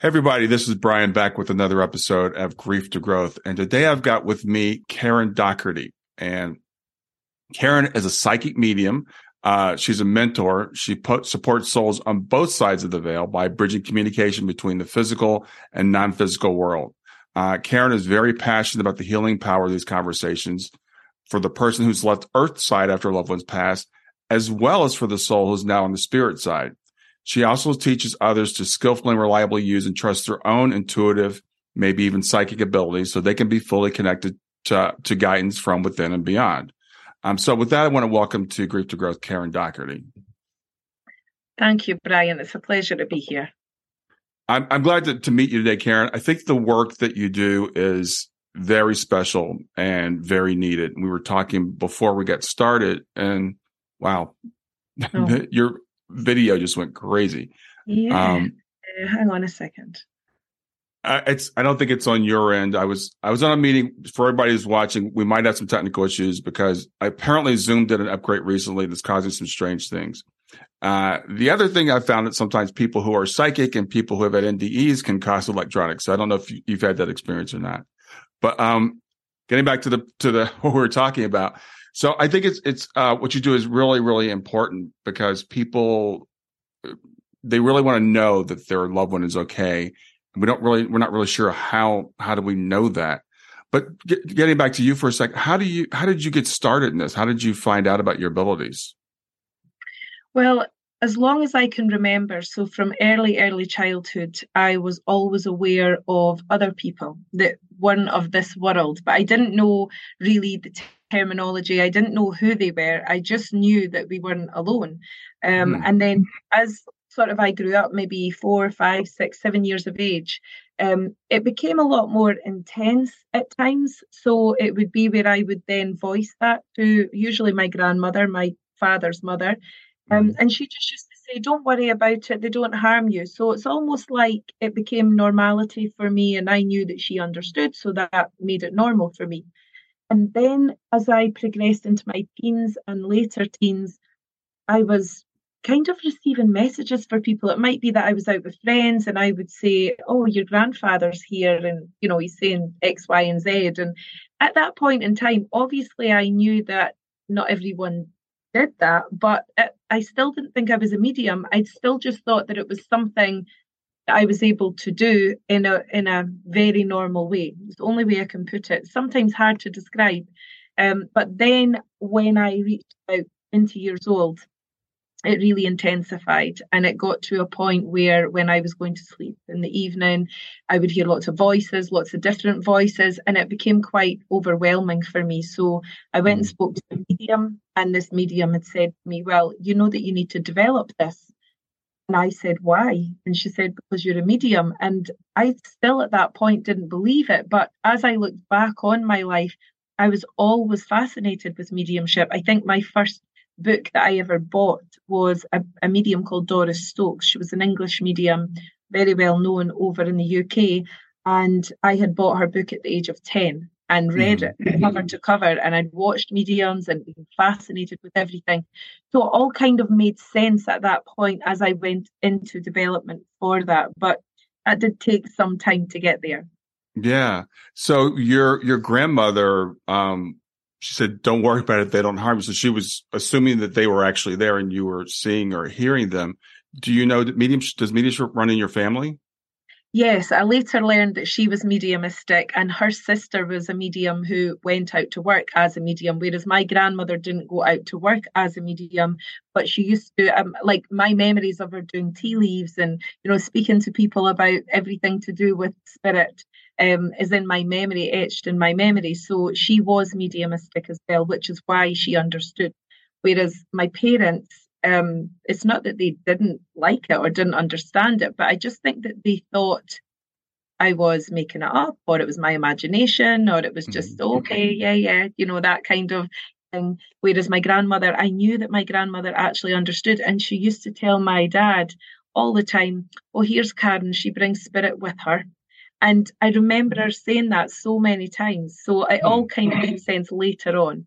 Hey everybody, this is Brian back with another episode of Grief to Growth. And today I've got with me Karen Doherty. And Karen is a psychic medium. Uh, she's a mentor. She supports souls on both sides of the veil by bridging communication between the physical and non physical world. Uh, Karen is very passionate about the healing power of these conversations for the person who's left Earth side after a loved ones passed, as well as for the soul who's now on the spirit side. She also teaches others to skillfully and reliably use and trust their own intuitive, maybe even psychic abilities so they can be fully connected to, to guidance from within and beyond. Um, so with that, I want to welcome to Grief to Growth, Karen Doherty. Thank you, Brian. It's a pleasure to be here. I'm, I'm glad to, to meet you today, Karen. I think the work that you do is very special and very needed. We were talking before we got started, and wow, oh. you're video just went crazy. Yeah. Um, uh, hang on a second. Uh, it's. I don't think it's on your end. I was. I was on a meeting for everybody who's watching. We might have some technical issues because I apparently Zoom did an upgrade recently that's causing some strange things. Uh, the other thing I found that sometimes people who are psychic and people who have had NDEs can cause electronics. So I don't know if you, have had that experience or not. But um, getting back to the to the what we were talking about. So I think it's it's uh, what you do is really really important because people they really want to know that their loved one is okay. We don't really we're not really sure how how do we know that. But get, getting back to you for a second, how do you how did you get started in this? How did you find out about your abilities? Well, as long as I can remember, so from early, early childhood, I was always aware of other people that weren't of this world, but I didn't know really the terminology. I didn't know who they were. I just knew that we weren't alone. Um, mm. And then as sort of I grew up, maybe four, five, six, seven years of age, um, it became a lot more intense at times. So it would be where I would then voice that to usually my grandmother, my father's mother. Um, mm. and she just used to say, Don't worry about it, they don't harm you. So it's almost like it became normality for me, and I knew that she understood, so that made it normal for me. And then as I progressed into my teens and later teens, I was kind of receiving messages for people. It might be that I was out with friends and I would say, Oh, your grandfather's here, and you know, he's saying X, Y, and Z. And at that point in time, obviously I knew that not everyone did that, but it, I still didn't think I was a medium. I still just thought that it was something I was able to do in a in a very normal way. It's the only way I can put it. Sometimes hard to describe. Um, but then when I reached about 20 years old, it really intensified and it got to a point where when i was going to sleep in the evening i would hear lots of voices lots of different voices and it became quite overwhelming for me so i went and mm. spoke to a medium and this medium had said to me well you know that you need to develop this and i said why and she said because you're a medium and i still at that point didn't believe it but as i looked back on my life I was always fascinated with mediumship. I think my first book that I ever bought was a, a medium called Doris Stokes. She was an English medium, very well known over in the UK. And I had bought her book at the age of 10 and read mm-hmm. it cover to cover and I'd watched mediums and been fascinated with everything. So it all kind of made sense at that point as I went into development for that. But that did take some time to get there. Yeah. So your your grandmother, um, she said, "Don't worry about it; they don't harm you." So she was assuming that they were actually there, and you were seeing or hearing them. Do you know that mediums? Does mediums run in your family? Yes, I later learned that she was mediumistic and her sister was a medium who went out to work as a medium, whereas my grandmother didn't go out to work as a medium, but she used to, um, like my memories of her doing tea leaves and, you know, speaking to people about everything to do with spirit um, is in my memory, etched in my memory. So she was mediumistic as well, which is why she understood. Whereas my parents, um, it's not that they didn't like it or didn't understand it, but I just think that they thought I was making it up or it was my imagination or it was just, mm-hmm. okay, yeah, yeah, you know, that kind of thing. Whereas my grandmother, I knew that my grandmother actually understood and she used to tell my dad all the time, oh, here's Karen, she brings spirit with her. And I remember her saying that so many times. So it all kind of made sense later on.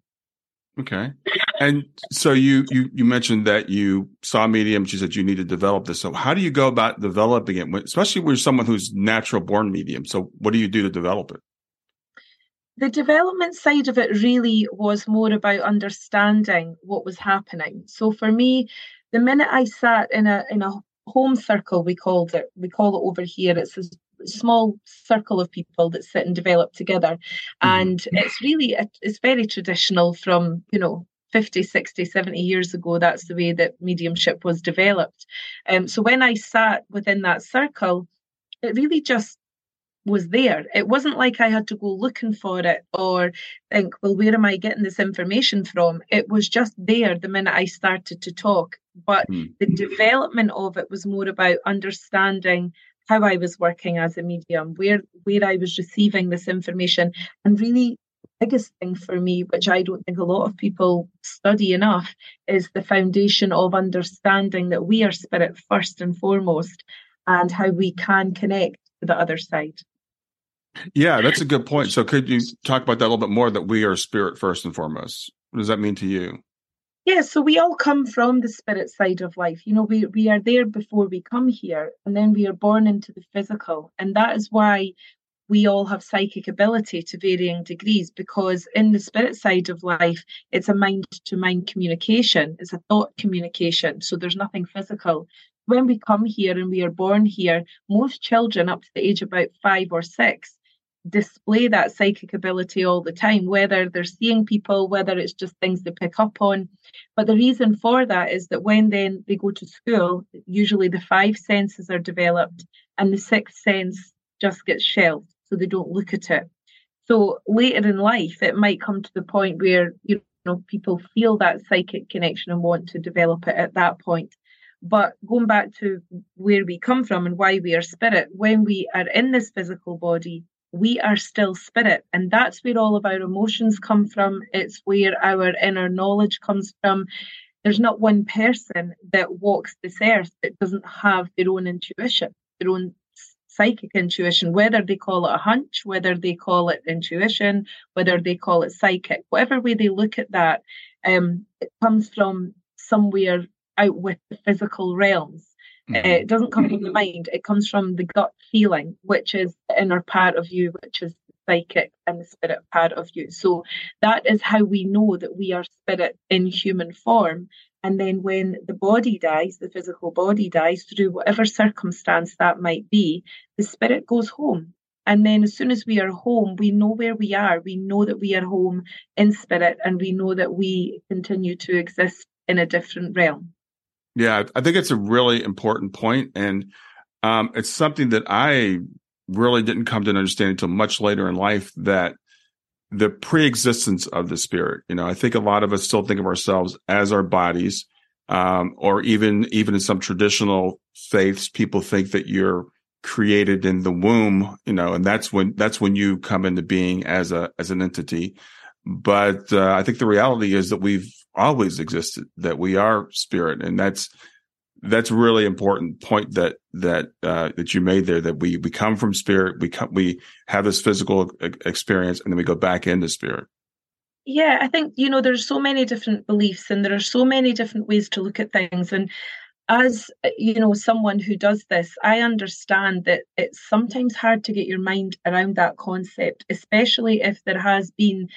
Okay. And so you you you mentioned that you saw medium. She said you need to develop this. So how do you go about developing it, especially when you're someone who's natural born medium? So what do you do to develop it? The development side of it really was more about understanding what was happening. So for me, the minute I sat in a in a home circle, we called it. We call it over here. It's a small circle of people that sit and develop together. Mm-hmm. and it's really it's very traditional from you know 50 60 70 years ago that's the way that mediumship was developed. Um, so when i sat within that circle it really just was there. It wasn't like i had to go looking for it or think well where am i getting this information from? It was just there the minute i started to talk. But mm. the development of it was more about understanding how I was working as a medium, where where I was receiving this information, and really biggest thing for me, which I don't think a lot of people study enough, is the foundation of understanding that we are spirit first and foremost, and how we can connect to the other side. Yeah, that's a good point. So, could you talk about that a little bit more? That we are spirit first and foremost. What does that mean to you? Yeah, so we all come from the spirit side of life. You know, we, we are there before we come here, and then we are born into the physical. And that is why we all have psychic ability to varying degrees, because in the spirit side of life, it's a mind to mind communication, it's a thought communication. So there's nothing physical. When we come here and we are born here, most children up to the age about five or six display that psychic ability all the time, whether they're seeing people, whether it's just things they pick up on. But the reason for that is that when then they go to school, usually the five senses are developed and the sixth sense just gets shelved, so they don't look at it. So later in life, it might come to the point where you know people feel that psychic connection and want to develop it at that point. But going back to where we come from and why we are spirit, when we are in this physical body, we are still spirit. And that's where all of our emotions come from. It's where our inner knowledge comes from. There's not one person that walks this earth that doesn't have their own intuition, their own psychic intuition, whether they call it a hunch, whether they call it intuition, whether they call it psychic, whatever way they look at that, um, it comes from somewhere out with the physical realms. Mm-hmm. It doesn't come from the mind, it comes from the gut feeling, which is the inner part of you, which is the psychic and the spirit part of you. So that is how we know that we are spirit in human form. And then when the body dies, the physical body dies through whatever circumstance that might be, the spirit goes home. And then as soon as we are home, we know where we are. We know that we are home in spirit and we know that we continue to exist in a different realm. Yeah, I think it's a really important point, and um, it's something that I really didn't come to understand until much later in life. That the pre-existence of the spirit. You know, I think a lot of us still think of ourselves as our bodies, um, or even even in some traditional faiths, people think that you're created in the womb. You know, and that's when that's when you come into being as a as an entity. But uh, I think the reality is that we've always existed, that we are spirit. And that's, that's really important point that that uh, that you made there. That we we come from spirit, we come we have this physical experience, and then we go back into spirit. Yeah, I think you know there's so many different beliefs, and there are so many different ways to look at things, and as you know someone who does this i understand that it's sometimes hard to get your mind around that concept especially if there has been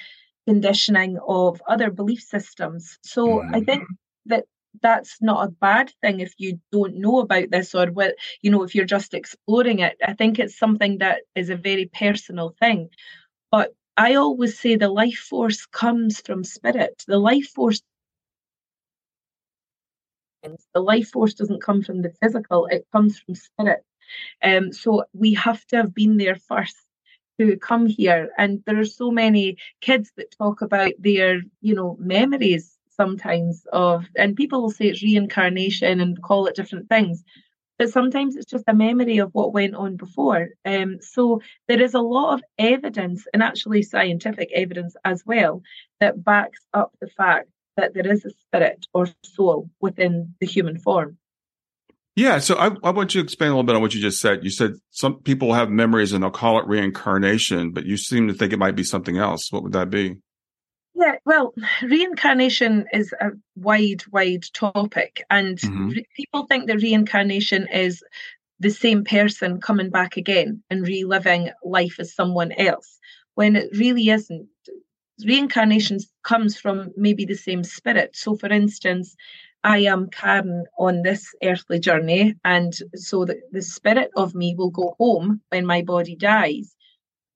conditioning of other belief systems. So mm. i think that that's not a bad thing if you don't know about this or what you know if you're just exploring it. I think it's something that is a very personal thing. But i always say the life force comes from spirit. The life force the life force doesn't come from the physical, it comes from spirit. Um, so we have to have been there first to come here. And there are so many kids that talk about their, you know, memories sometimes of, and people will say it's reincarnation and call it different things. But sometimes it's just a memory of what went on before. Um, so there is a lot of evidence, and actually scientific evidence as well, that backs up the fact that there is a spirit or soul within the human form. Yeah, so I, I want you to expand a little bit on what you just said. You said some people have memories and they'll call it reincarnation, but you seem to think it might be something else. What would that be? Yeah, well, reincarnation is a wide, wide topic, and mm-hmm. re- people think that reincarnation is the same person coming back again and reliving life as someone else, when it really isn't reincarnation comes from maybe the same spirit. So, for instance, I am Karen on this earthly journey, and so the, spirit of me will go home when my body dies.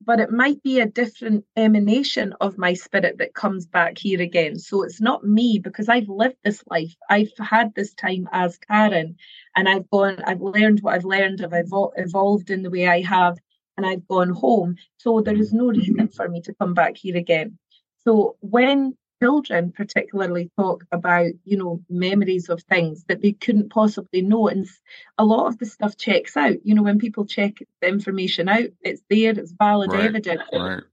But it might be a different emanation of my spirit that comes back here again. So it's not me because I've lived this life. I've had this time as Karen, and I've gone, I've learned what I've learned, I've evol- evolved in the way I have, and I've gone home. So there is no reason for me to come back here again. So when children particularly talk about, you know, memories of things that they couldn't possibly know, and a lot of the stuff checks out. You know, when people check the information out, it's there, it's valid right, evidence. Right.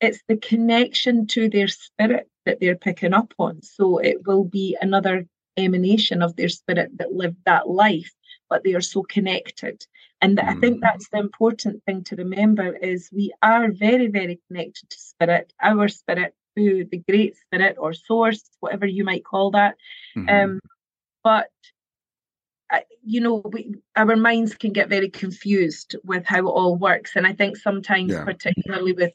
It's the connection to their spirit that they're picking up on. So it will be another emanation of their spirit that lived that life, but they are so connected. And mm. I think mm. that's the important thing to remember is we are very, very connected to spirit. Our spirit to the great spirit or source, whatever you might call that. Mm-hmm. Um, but you know, we, our minds can get very confused with how it all works, and I think sometimes, yeah. particularly with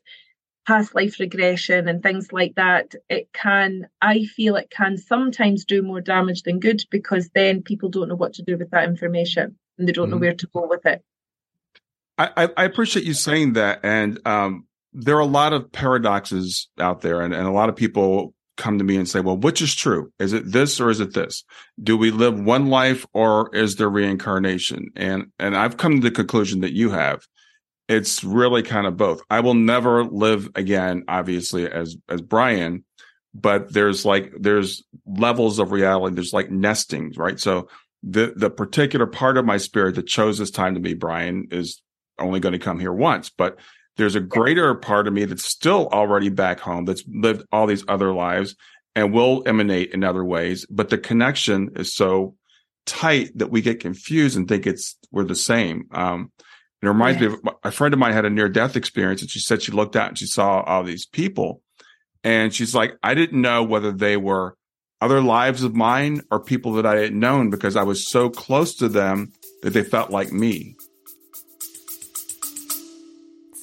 past life regression and things like that, it can. I feel it can sometimes do more damage than good because then people don't know what to do with that information and they don't mm-hmm. know where to go with it. I, I appreciate you saying that, and um, there are a lot of paradoxes out there, and, and a lot of people come to me and say, well, which is true? Is it this or is it this? Do we live one life or is there reincarnation? And and I've come to the conclusion that you have. It's really kind of both. I will never live again, obviously, as as Brian, but there's like there's levels of reality. There's like nestings, right? So the the particular part of my spirit that chose this time to be Brian is only going to come here once. But there's a greater part of me that's still already back home, that's lived all these other lives and will emanate in other ways. But the connection is so tight that we get confused and think it's we're the same. Um, it reminds yes. me of a friend of mine had a near death experience and she said she looked out and she saw all these people. And she's like, I didn't know whether they were other lives of mine or people that I had known because I was so close to them that they felt like me.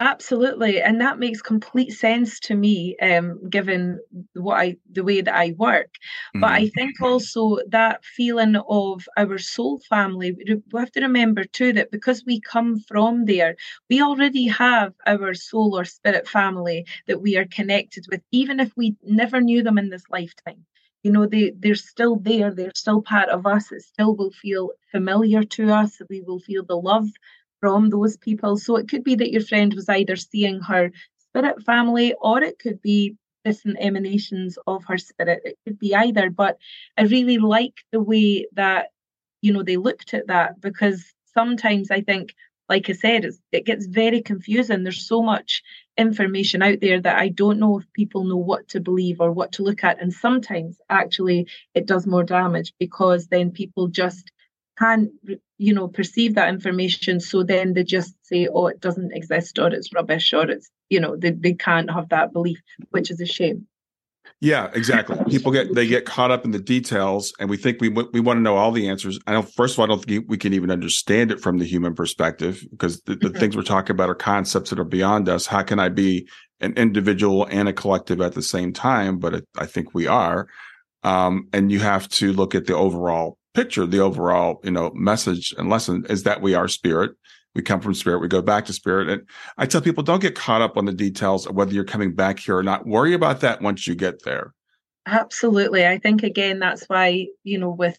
Absolutely, and that makes complete sense to me, um, given what I the way that I work. Mm-hmm. But I mm-hmm. think also that feeling of our soul family, we have to remember too that because we come from there, we already have our soul or spirit family that we are connected with, even if we never knew them in this lifetime. you know they they're still there they're still part of us it still will feel familiar to us we will feel the love from those people so it could be that your friend was either seeing her spirit family or it could be different emanations of her spirit it could be either but i really like the way that you know they looked at that because sometimes i think like I said, it gets very confusing. There's so much information out there that I don't know if people know what to believe or what to look at. And sometimes actually it does more damage because then people just can't, you know, perceive that information. So then they just say, oh, it doesn't exist or it's rubbish or it's, you know, they, they can't have that belief, which is a shame. Yeah, exactly. People get they get caught up in the details, and we think we we want to know all the answers. I don't. First of all, I don't think we can even understand it from the human perspective because the, the mm-hmm. things we're talking about are concepts that are beyond us. How can I be an individual and a collective at the same time? But it, I think we are. Um, and you have to look at the overall picture, the overall you know message and lesson is that we are spirit. We come from spirit. We go back to spirit. And i tell people don't get caught up on the details of whether you're coming back here or not. Worry about that once you get there. Absolutely. I think again that's why you know with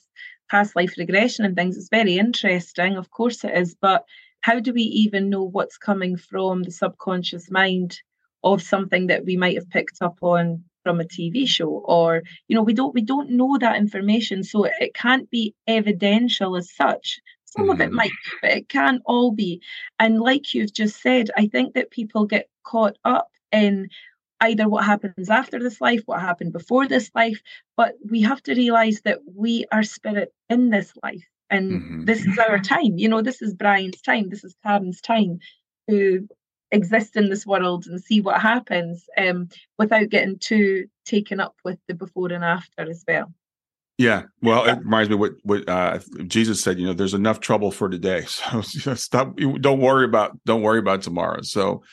past life regression and things it's very interesting. Of course it is. But how do we even know what's coming from the subconscious mind of something that we might have picked up on from a TV show or you know we don't we don't know that information so it can't be evidential as such some mm-hmm. of it mm-hmm. might be, but it can't all be. And like you've just said, I think that people get caught up in either what happens after this life, what happened before this life, but we have to realize that we are spirit in this life. And mm-hmm. this is our time. You know, this is Brian's time. This is Karen's time to exist in this world and see what happens um, without getting too taken up with the before and after as well. Yeah, well, it reminds me what what uh, Jesus said. You know, there's enough trouble for today, so stop. Don't worry about don't worry about tomorrow. So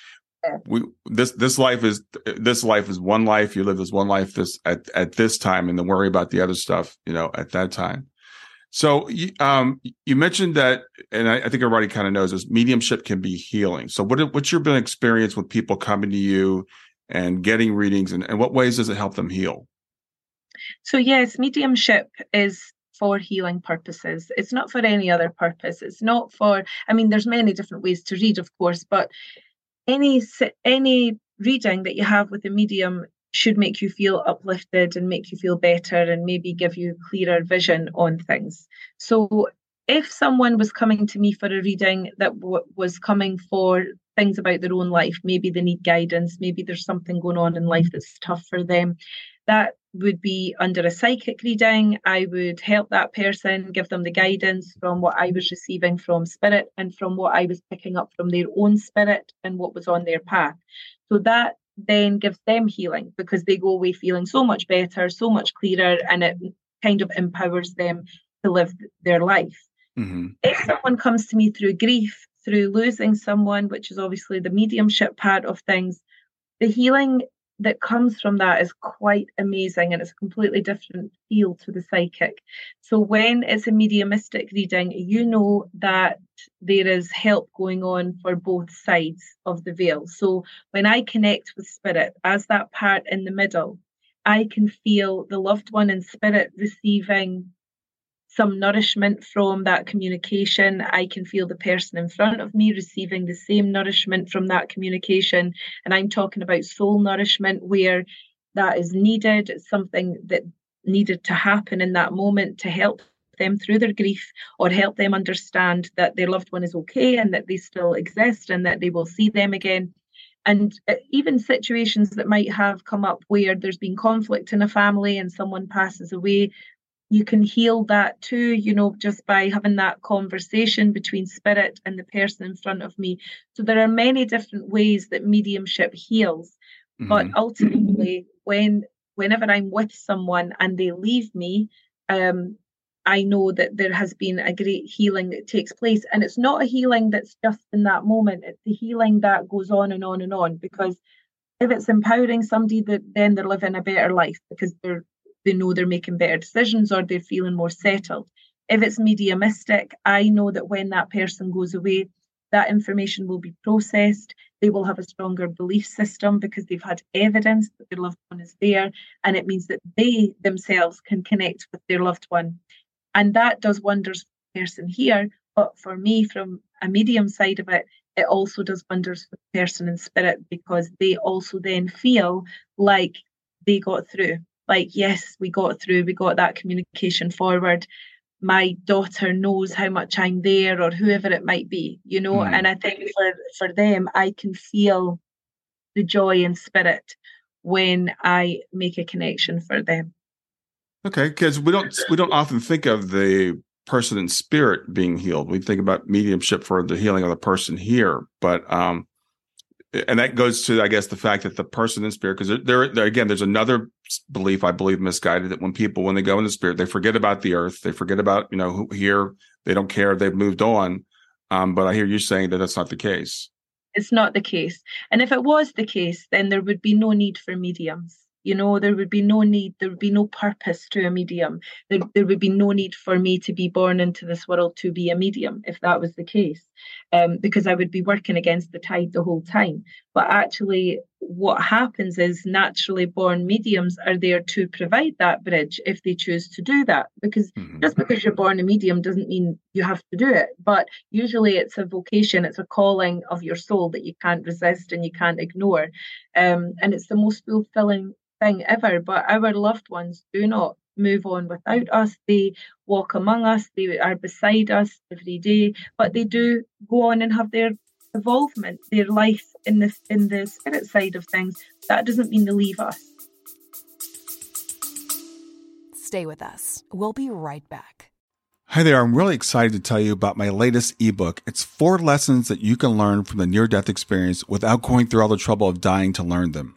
we this this life is this life is one life. You live this one life this at at this time, and then worry about the other stuff. You know, at that time. So um, you mentioned that, and I, I think everybody kind of knows this. Mediumship can be healing. So what what's your been experience with people coming to you and getting readings, and, and what ways does it help them heal? So, yes, mediumship is for healing purposes. It's not for any other purpose. It's not for, I mean, there's many different ways to read, of course, but any any reading that you have with a medium should make you feel uplifted and make you feel better and maybe give you a clearer vision on things. So if someone was coming to me for a reading that w- was coming for things about their own life, maybe they need guidance, maybe there's something going on in life that's tough for them, that would be under a psychic reading. I would help that person, give them the guidance from what I was receiving from spirit and from what I was picking up from their own spirit and what was on their path. So that then gives them healing because they go away feeling so much better, so much clearer, and it kind of empowers them to live their life. Mm-hmm. If someone comes to me through grief, through losing someone, which is obviously the mediumship part of things, the healing that comes from that is quite amazing and it's a completely different feel to the psychic. So when it's a mediumistic reading, you know that there is help going on for both sides of the veil. So when I connect with spirit as that part in the middle, I can feel the loved one in spirit receiving some nourishment from that communication. I can feel the person in front of me receiving the same nourishment from that communication. And I'm talking about soul nourishment where that is needed. It's something that needed to happen in that moment to help them through their grief or help them understand that their loved one is okay and that they still exist and that they will see them again. And uh, even situations that might have come up where there's been conflict in a family and someone passes away, you can heal that too, you know, just by having that conversation between spirit and the person in front of me. So there are many different ways that mediumship heals. Mm-hmm. But ultimately, when whenever I'm with someone and they leave me, um, I know that there has been a great healing that takes place. And it's not a healing that's just in that moment, it's the healing that goes on and on and on. Because if it's empowering somebody, that then they're living a better life because they're they know they're making better decisions or they're feeling more settled. If it's mediumistic, I know that when that person goes away, that information will be processed. They will have a stronger belief system because they've had evidence that their loved one is there. And it means that they themselves can connect with their loved one. And that does wonders for the person here. But for me, from a medium side of it, it also does wonders for the person in spirit because they also then feel like they got through. Like, yes, we got through, we got that communication forward my daughter knows how much I'm there or whoever it might be, you know. Mm. And I think for for them, I can feel the joy and spirit when I make a connection for them. Okay, because we don't we don't often think of the person in spirit being healed. We think about mediumship for the healing of the person here, but um, and that goes to i guess the fact that the person in spirit because there, there again there's another belief i believe misguided that when people when they go into spirit they forget about the earth they forget about you know who here they don't care they've moved on. Um, but i hear you saying that that's not the case. It's not the case. And if it was the case then there would be no need for mediums. You know there would be no need there would be no purpose to a medium. There, there would be no need for me to be born into this world to be a medium if that was the case um, because i would be working against the tide the whole time. But actually what happens is naturally born mediums are there to provide that bridge if they choose to do that because mm-hmm. just because you're born a medium doesn't mean you have to do it. But usually it's a vocation it's a calling of your soul that you can't resist and you can't ignore. Um, and it's the most fulfilling thing ever, but our loved ones do not move on without us. They walk among us, they are beside us every day, but they do go on and have their involvement, their life in the in the spirit side of things. That doesn't mean they leave us. Stay with us. We'll be right back. Hi there, I'm really excited to tell you about my latest ebook. It's four lessons that you can learn from the near death experience without going through all the trouble of dying to learn them.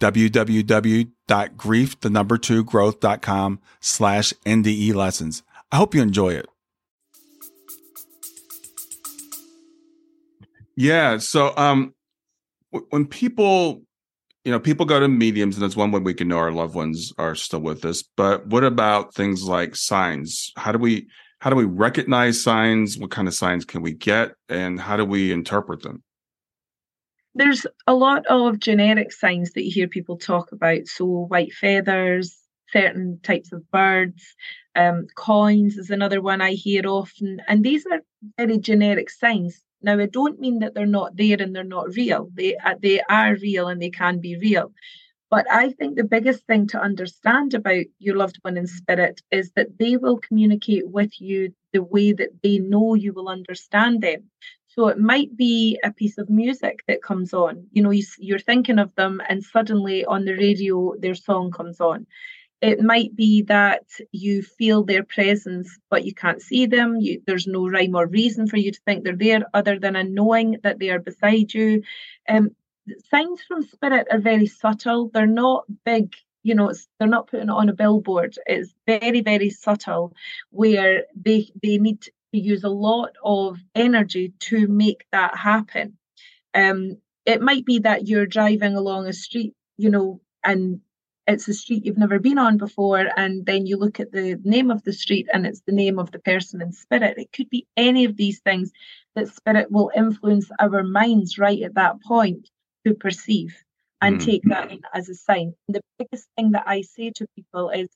www.grief, the number two growth.com slash NDE lessons. I hope you enjoy it. Yeah. So, um, when people, you know, people go to mediums, and that's one way we can know our loved ones are still with us. But what about things like signs? How do we, how do we recognize signs? What kind of signs can we get, and how do we interpret them? There's a lot of generic signs that you hear people talk about. So, white feathers, certain types of birds, um, coins is another one I hear often. And these are very generic signs. Now, I don't mean that they're not there and they're not real. They, uh, they are real and they can be real. But I think the biggest thing to understand about your loved one in spirit is that they will communicate with you the way that they know you will understand them. So it might be a piece of music that comes on. You know, you're thinking of them, and suddenly on the radio, their song comes on. It might be that you feel their presence, but you can't see them. You, there's no rhyme or reason for you to think they're there other than a knowing that they are beside you. Um, signs from spirit are very subtle. They're not big you know they're not putting it on a billboard it's very very subtle where they they need use a lot of energy to make that happen. Um, it might be that you're driving along a street, you know, and it's a street you've never been on before, and then you look at the name of the street and it's the name of the person in spirit. It could be any of these things that spirit will influence our minds right at that point to perceive and mm. take that as a sign. The biggest thing that I say to people is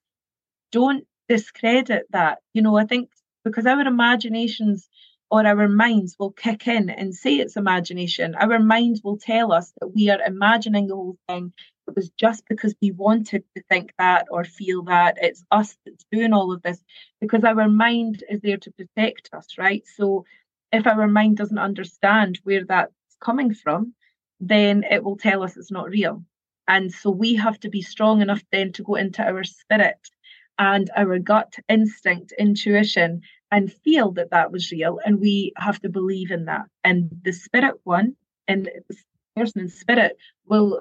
don't discredit that. You know, I think because our imaginations or our minds will kick in and say it's imagination. Our minds will tell us that we are imagining the whole thing. It was just because we wanted to think that or feel that. It's us that's doing all of this because our mind is there to protect us, right? So if our mind doesn't understand where that's coming from, then it will tell us it's not real. And so we have to be strong enough then to go into our spirit and our gut instinct, intuition, and feel that that was real. And we have to believe in that. And the spirit one and the person in spirit will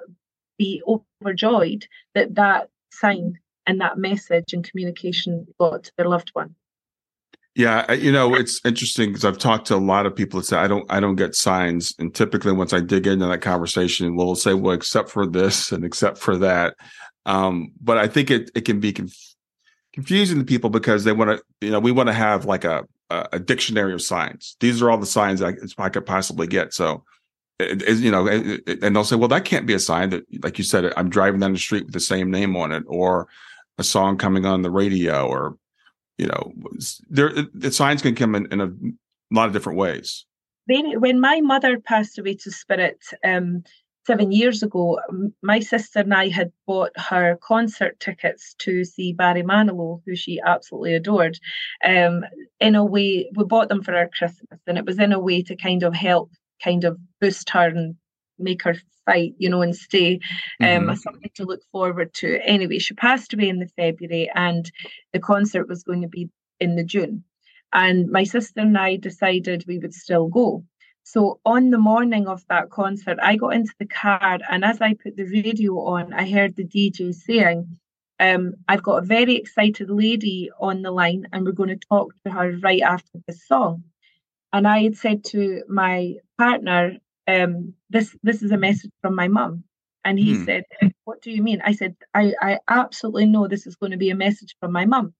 be overjoyed that that sign and that message and communication got to their loved one. Yeah, you know, it's interesting because I've talked to a lot of people that say I don't I don't get signs. And typically once I dig into that conversation, we'll say, well, except for this and except for that. Um, but I think it it can be confusing to people because they want to, you know, we want to have like a, a dictionary of signs. These are all the signs I, I could possibly get. So it, it, you know, it, and they'll say, well, that can't be a sign that, like you said, I'm driving down the street with the same name on it, or a song coming on the radio, or you know, there the signs can come in, in a lot of different ways. When my mother passed away to spirit um, seven years ago, my sister and I had bought her concert tickets to see Barry Manilow, who she absolutely adored. Um, in a way, we bought them for our Christmas, and it was in a way to kind of help, kind of boost her and make her fight, you know, and stay. Um, mm-hmm. something to look forward to. Anyway, she passed away in the February, and the concert was going to be in the June. And my sister and I decided we would still go. So on the morning of that concert, I got into the car, and as I put the radio on, I heard the DJ saying, um, I've got a very excited lady on the line, and we're going to talk to her right after this song. And I had said to my partner, um, this this is a message from my mum. And he hmm. said, What do you mean? I said, I, I absolutely know this is going to be a message from my mum.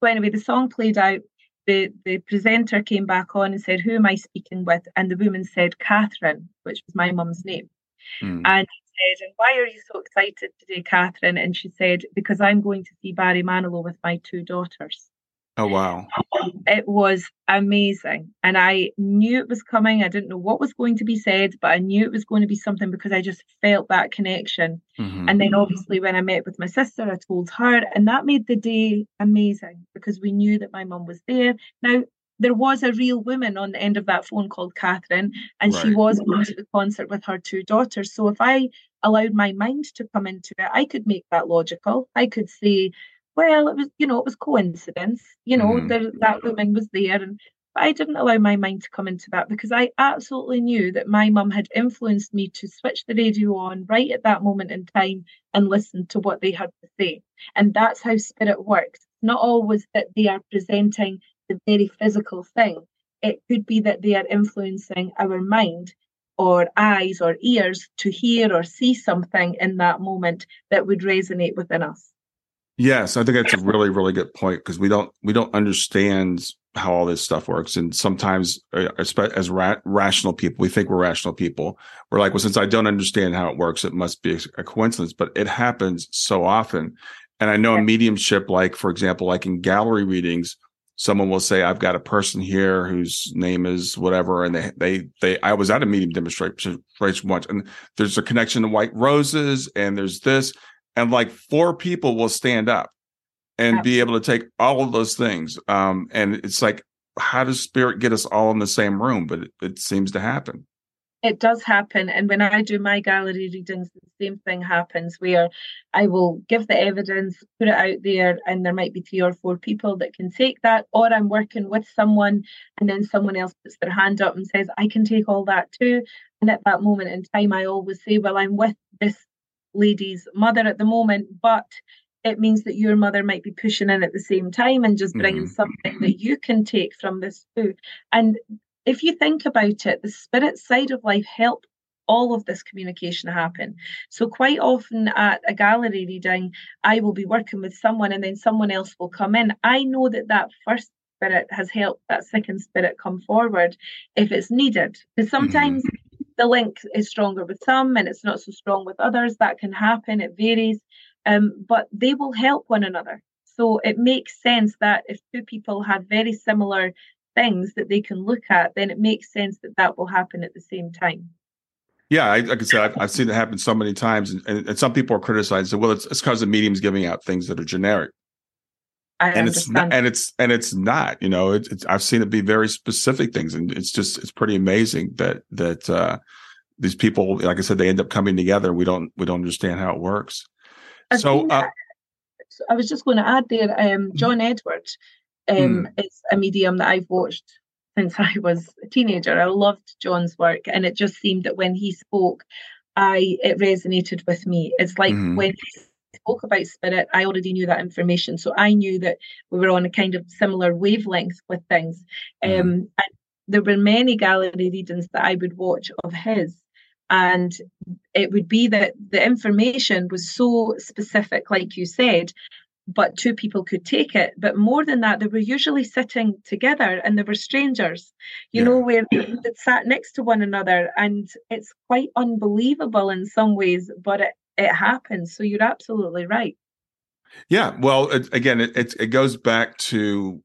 So anyway, the song played out. The the presenter came back on and said, Who am I speaking with? And the woman said, Catherine, which was my mum's name. Hmm. And he said, And why are you so excited today, Catherine? And she said, Because I'm going to see Barry Manilow with my two daughters. Oh, wow. It was amazing. And I knew it was coming. I didn't know what was going to be said, but I knew it was going to be something because I just felt that connection. Mm-hmm. And then obviously, when I met with my sister, I told her, and that made the day amazing because we knew that my mum was there. Now, there was a real woman on the end of that phone called Catherine, and right. she was going to the concert with her two daughters. So if I allowed my mind to come into it, I could make that logical. I could say, well, it was, you know, it was coincidence. You know, mm. there, that woman was there, and but I didn't allow my mind to come into that because I absolutely knew that my mum had influenced me to switch the radio on right at that moment in time and listen to what they had to say. And that's how spirit works. Not always that they are presenting the very physical thing. It could be that they are influencing our mind or eyes or ears to hear or see something in that moment that would resonate within us. Yes, I think that's a really, really good point because we don't we don't understand how all this stuff works, and sometimes, uh, as ra- rational people, we think we're rational people. We're like, well, since I don't understand how it works, it must be a coincidence. But it happens so often, and I know a mediumship, like for example, like in gallery readings, someone will say, "I've got a person here whose name is whatever," and they they they. I was at a medium demonstration once, and there's a connection to white roses, and there's this and like four people will stand up and be able to take all of those things. Um, and it's like, how does spirit get us all in the same room? But it, it seems to happen. It does happen. And when I do my gallery readings, the same thing happens where I will give the evidence, put it out there, and there might be three or four people that can take that. Or I'm working with someone, and then someone else puts their hand up and says, I can take all that too. And at that moment in time, I always say, Well, I'm with this lady's mother at the moment, but it means that your mother might be pushing in at the same time and just bringing mm-hmm. something that you can take from this food. And if you think about it, the spirit side of life help all of this communication happen. So quite often at a gallery reading, I will be working with someone and then someone else will come in. I know that that first spirit has helped that second spirit come forward if it's needed. Because sometimes mm-hmm the link is stronger with some and it's not so strong with others. That can happen, it varies, um, but they will help one another. So it makes sense that if two people have very similar things that they can look at, then it makes sense that that will happen at the same time. Yeah, I, like I said, I've, I've seen it happen so many times, and, and, and some people are criticizing. Well, it's it's because the medium's giving out things that are generic. I and understand. it's not, and it's and it's not. You know, it, it's I've seen it be very specific things, and it's just it's pretty amazing that that uh, these people, like I said, they end up coming together. We don't we don't understand how it works. I so uh, I was just going to add there, um, mm-hmm. John Edwards um, mm. is a medium that I've watched since I was a teenager. I loved John's work, and it just seemed that when he spoke, I it resonated with me. It's like mm-hmm. when he spoke about spirit, I already knew that information. So I knew that we were on a kind of similar wavelength with things. Mm-hmm. Um, and there were many gallery readings that I would watch of his. And it would be that the information was so specific, like you said, but two people could take it. But more than that, they were usually sitting together and they were strangers, you yeah. know, where they sat next to one another. And it's quite unbelievable in some ways, but it, it happens. So you're absolutely right. Yeah. Well, it, again, it, it, it goes back to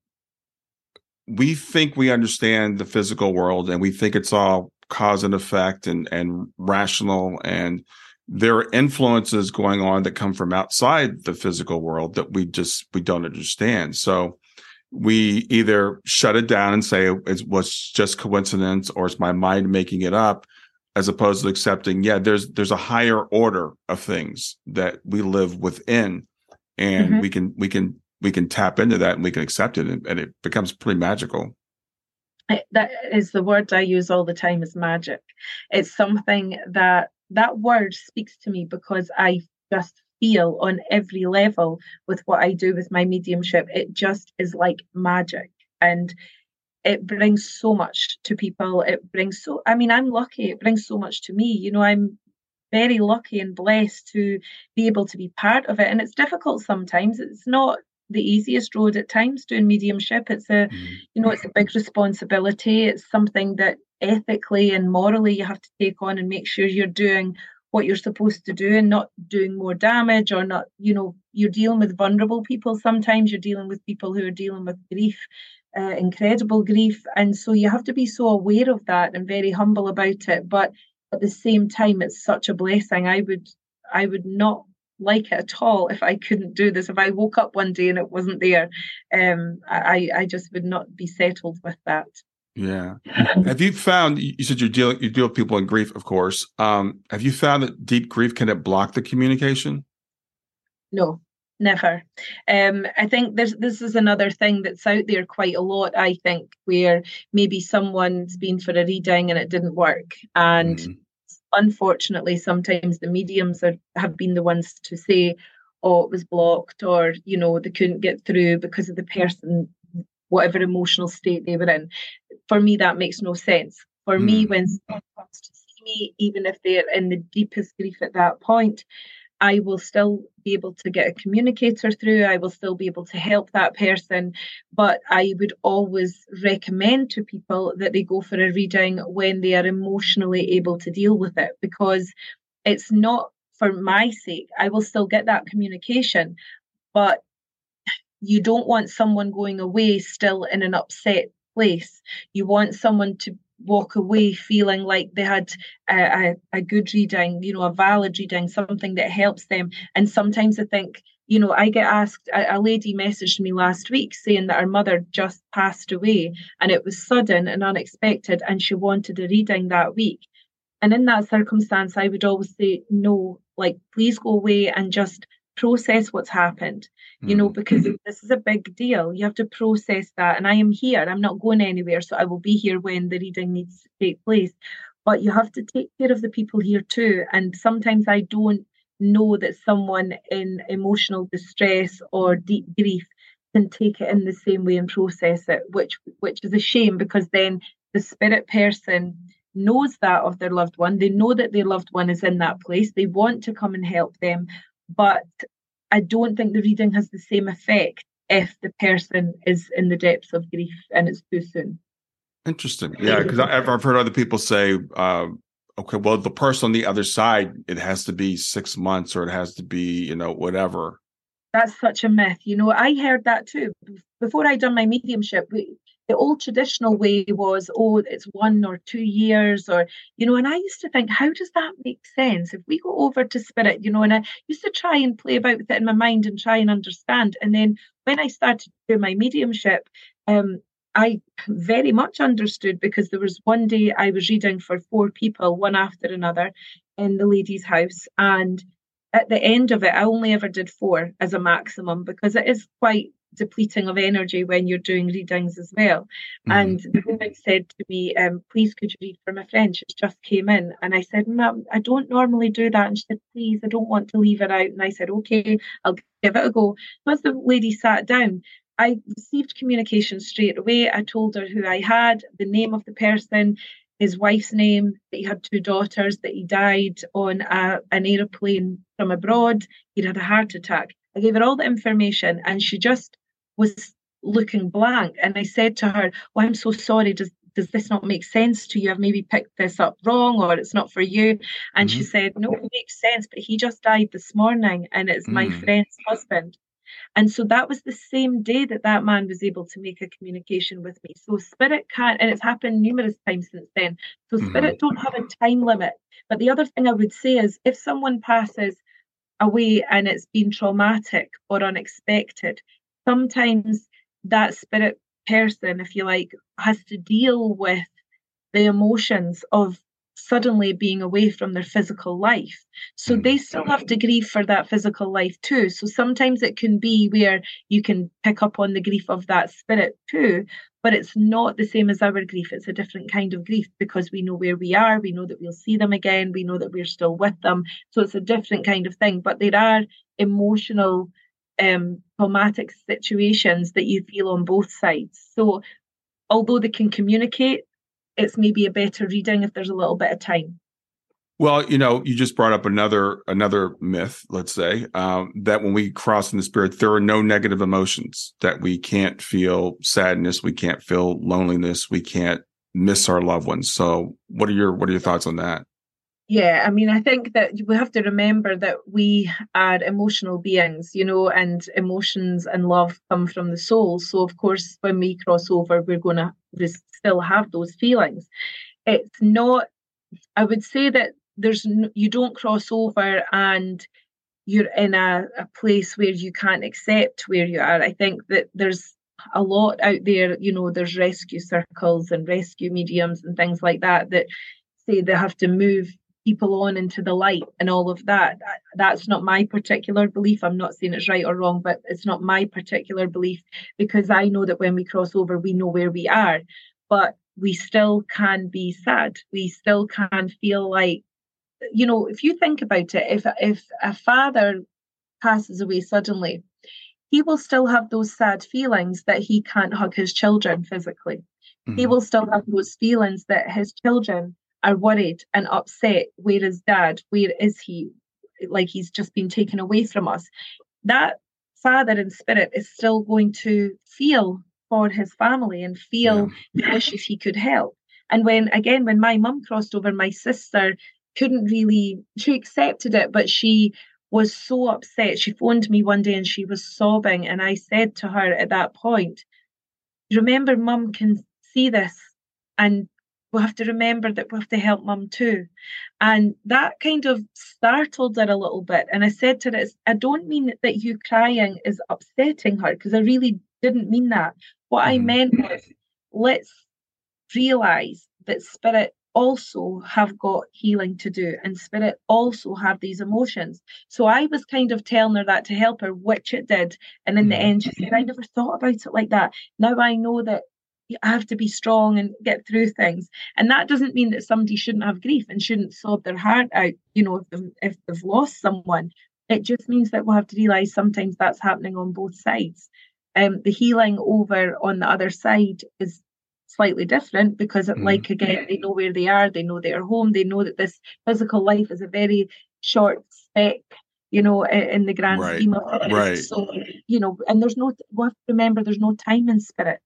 we think we understand the physical world and we think it's all cause and effect and, and rational and there are influences going on that come from outside the physical world that we just we don't understand so we either shut it down and say it was just coincidence or it's my mind making it up as opposed to accepting yeah there's there's a higher order of things that we live within and mm-hmm. we can we can we can tap into that and we can accept it and, and it becomes pretty magical that is the word i use all the time is magic it's something that that word speaks to me because I just feel on every level with what I do with my mediumship. It just is like magic. And it brings so much to people. It brings so, I mean, I'm lucky. It brings so much to me. You know, I'm very lucky and blessed to be able to be part of it. And it's difficult sometimes. It's not the easiest road at times doing mediumship. It's a, mm. you know, it's a big responsibility. It's something that ethically and morally you have to take on and make sure you're doing what you're supposed to do and not doing more damage or not you know you're dealing with vulnerable people sometimes you're dealing with people who are dealing with grief uh, incredible grief and so you have to be so aware of that and very humble about it but at the same time it's such a blessing i would i would not like it at all if i couldn't do this if i woke up one day and it wasn't there um i i just would not be settled with that yeah. have you found you said you deal you deal with people in grief, of course. Um, have you found that deep grief can it block the communication? No, never. Um, I think there's this is another thing that's out there quite a lot, I think, where maybe someone's been for a reading and it didn't work. And mm. unfortunately sometimes the mediums are have been the ones to say, oh, it was blocked or, you know, they couldn't get through because of the person whatever emotional state they were in. For me, that makes no sense. For mm. me, hmm. when someone comes to see me, even if they're in the deepest grief at that point, I will still be able to get a communicator through. I will still be able to help that person. But I would always recommend to people that they go for a reading when they are emotionally able to deal with it because it's not for my sake. I will still get that communication, but you don't want someone going away still in an upset place. You want someone to walk away feeling like they had a, a, a, good reading, you know, a valid reading, something that helps them. And sometimes I think, you know, I get asked, a, a lady messaged me last week saying that her mother just passed away and it was sudden and unexpected and she wanted a reading that week. And in that circumstance, I would always say, no, like, please go away and just process what's happened you know mm. because this is a big deal. You have to process that. And i am here i'm not going anywhere so i will be here when the reading needs to take place. But you have to take care of the people here too. And sometimes i don't know that someone in emotional distress or deep grief can take it in the same way and process it which which is a shame because then the spirit person knows that of their loved one. They know that their loved one is in that place. They want to come and help them but I don't think the reading has the same effect if the person is in the depths of grief and it's too soon. Interesting. Yeah, because I've, I've heard other people say, uh, okay, well, the person on the other side, it has to be six months or it has to be, you know, whatever. That's such a myth. You know, I heard that too. Before I done my mediumship, we, the old traditional way was, oh, it's one or two years, or, you know, and I used to think, how does that make sense? If we go over to spirit, you know, and I used to try and play about with it in my mind and try and understand. And then when I started to do my mediumship, um, I very much understood because there was one day I was reading for four people, one after another, in the lady's house. And at the end of it, I only ever did four as a maximum because it is quite depleting of energy when you're doing readings as well. Mm-hmm. And the woman said to me, um, please could you read for my friend? She just came in. And I said, Mum, I don't normally do that. And she said, please, I don't want to leave it out. And I said, okay, I'll give it a go. Once the lady sat down, I received communication straight away. I told her who I had, the name of the person, his wife's name, that he had two daughters, that he died on a, an aeroplane from abroad, he'd had a heart attack. I gave her all the information and she just was looking blank. And I said to her, Oh, I'm so sorry. Does does this not make sense to you? I've maybe picked this up wrong or it's not for you. And mm-hmm. she said, No, it makes sense, but he just died this morning and it's mm. my friend's husband. And so that was the same day that that man was able to make a communication with me. So spirit can't, and it's happened numerous times since then. So mm-hmm. spirit mm-hmm. don't have a time limit. But the other thing I would say is if someone passes away and it's been traumatic or unexpected, sometimes that spirit person, if you like, has to deal with the emotions of suddenly being away from their physical life. So hmm. they still have to grieve for that physical life too. So sometimes it can be where you can pick up on the grief of that spirit too, but it's not the same as our grief. It's a different kind of grief because we know where we are, we know that we'll see them again, we know that we're still with them. So it's a different kind of thing. But there are emotional um traumatic situations that you feel on both sides. So although they can communicate it's maybe a better reading if there's a little bit of time. Well, you know, you just brought up another another myth. Let's say um, that when we cross in the spirit, there are no negative emotions. That we can't feel sadness, we can't feel loneliness, we can't miss our loved ones. So, what are your what are your thoughts on that? Yeah, I mean, I think that we have to remember that we are emotional beings, you know, and emotions and love come from the soul. So, of course, when we cross over, we're going to still have those feelings. It's not, I would say that there's, you don't cross over and you're in a, a place where you can't accept where you are. I think that there's a lot out there, you know, there's rescue circles and rescue mediums and things like that that say they have to move people on into the light and all of that. That's not my particular belief. I'm not saying it's right or wrong, but it's not my particular belief because I know that when we cross over, we know where we are, but we still can be sad. We still can feel like, you know, if you think about it, if if a father passes away suddenly, he will still have those sad feelings that he can't hug his children physically. Mm-hmm. He will still have those feelings that his children are worried and upset. Where is dad? Where is he? Like he's just been taken away from us. That father in spirit is still going to feel for his family and feel yeah. the issues he could help. And when again, when my mum crossed over, my sister couldn't really she accepted it, but she was so upset. She phoned me one day and she was sobbing. And I said to her at that point, Remember, mum can see this and we have to remember that we have to help mum too. And that kind of startled her a little bit. And I said to her, I don't mean that you crying is upsetting her, because I really didn't mean that. What. I mm-hmm. meant was, let's realize that spirit also have got healing to do and spirit also have these emotions so i was kind of telling her that to help her which it did and in the mm-hmm. end she said i never thought about it like that now i know that I have to be strong and get through things. And that doesn't mean that somebody shouldn't have grief and shouldn't sob their heart out, you know, if they've, if they've lost someone. It just means that we'll have to realize sometimes that's happening on both sides. Um, the healing over on the other side is slightly different because, mm. like again, they know where they are, they know they're home, they know that this physical life is a very short speck you know, in the grand right. scheme of it. Right. So, you know, and there's no, we have to remember there's no time in spirit.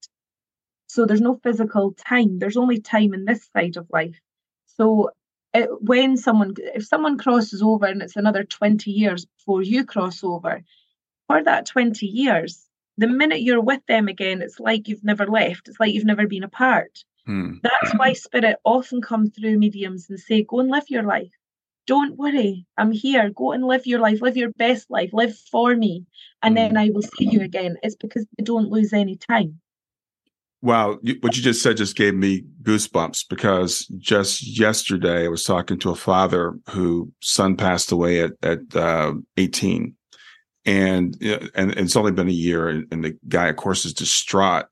So there's no physical time. There's only time in this side of life. So it, when someone, if someone crosses over and it's another 20 years before you cross over, for that 20 years, the minute you're with them again, it's like you've never left. It's like you've never been apart. Hmm. That's why spirit often come through mediums and say, go and live your life. Don't worry, I'm here. Go and live your life, live your best life, live for me. And then hmm. I will see you again. It's because they don't lose any time. Wow, what you just said just gave me goosebumps because just yesterday I was talking to a father whose son passed away at at uh, 18, and and, and it's only been a year, and, and the guy, of course, is distraught,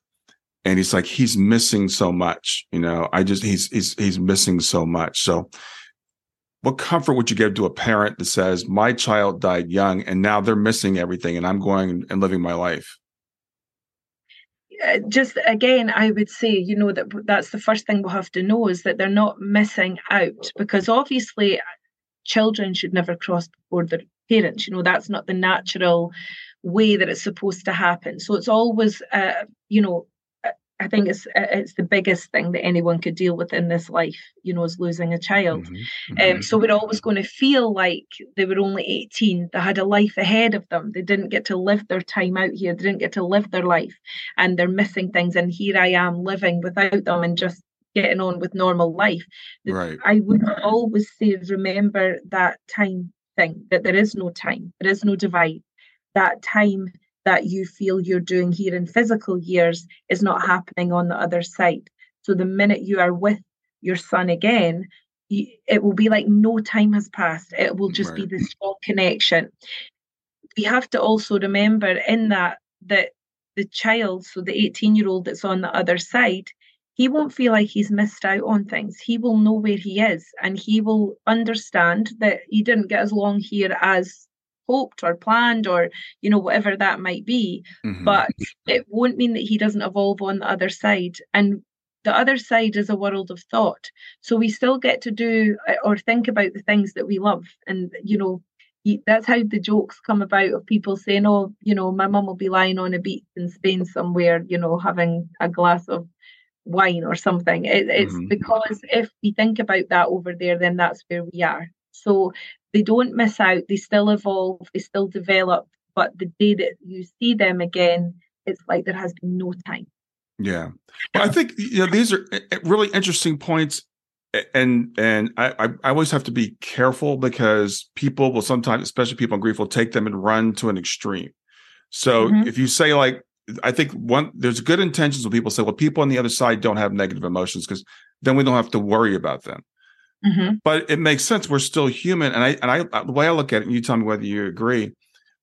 and he's like, he's missing so much. You know, I just he's he's he's missing so much. So, what comfort would you give to a parent that says, my child died young, and now they're missing everything, and I'm going and living my life? Uh, just again i would say you know that that's the first thing we'll have to know is that they're not missing out because obviously children should never cross before their parents you know that's not the natural way that it's supposed to happen. So it's always uh, you know I think it's it's the biggest thing that anyone could deal with in this life, you know, is losing a child. Mm-hmm. Um, mm-hmm. so we're always going to feel like they were only 18. They had a life ahead of them. They didn't get to live their time out here. They didn't get to live their life, and they're missing things. And here I am living without them and just getting on with normal life. Right. I would always say, remember that time thing. That there is no time. There is no divide. That time that you feel you're doing here in physical years is not happening on the other side. So the minute you are with your son again, it will be like no time has passed. It will just right. be this strong connection. We have to also remember in that that the child, so the 18 year old that's on the other side, he won't feel like he's missed out on things. He will know where he is and he will understand that he didn't get as long here as hoped or planned or you know whatever that might be mm-hmm. but it won't mean that he doesn't evolve on the other side. And the other side is a world of thought. So we still get to do uh, or think about the things that we love. And you know that's how the jokes come about of people saying oh you know my mum will be lying on a beach in spain somewhere you know having a glass of wine or something. It, it's mm-hmm. because if we think about that over there then that's where we are so they don't miss out, they still evolve, they still develop. But the day that you see them again, it's like there has been no time. Yeah. Well, I think you know these are eh, eh, really interesting points. And and I, I always have to be careful because people will sometimes, especially people in grief, will take them and run to an extreme. So mm-hmm. if you say like I think one there's good intentions when people say, well, people on the other side don't have negative emotions because then we don't have to worry about them. Mm-hmm. But it makes sense. We're still human, and I and I uh, the way I look at it, and you tell me whether you agree.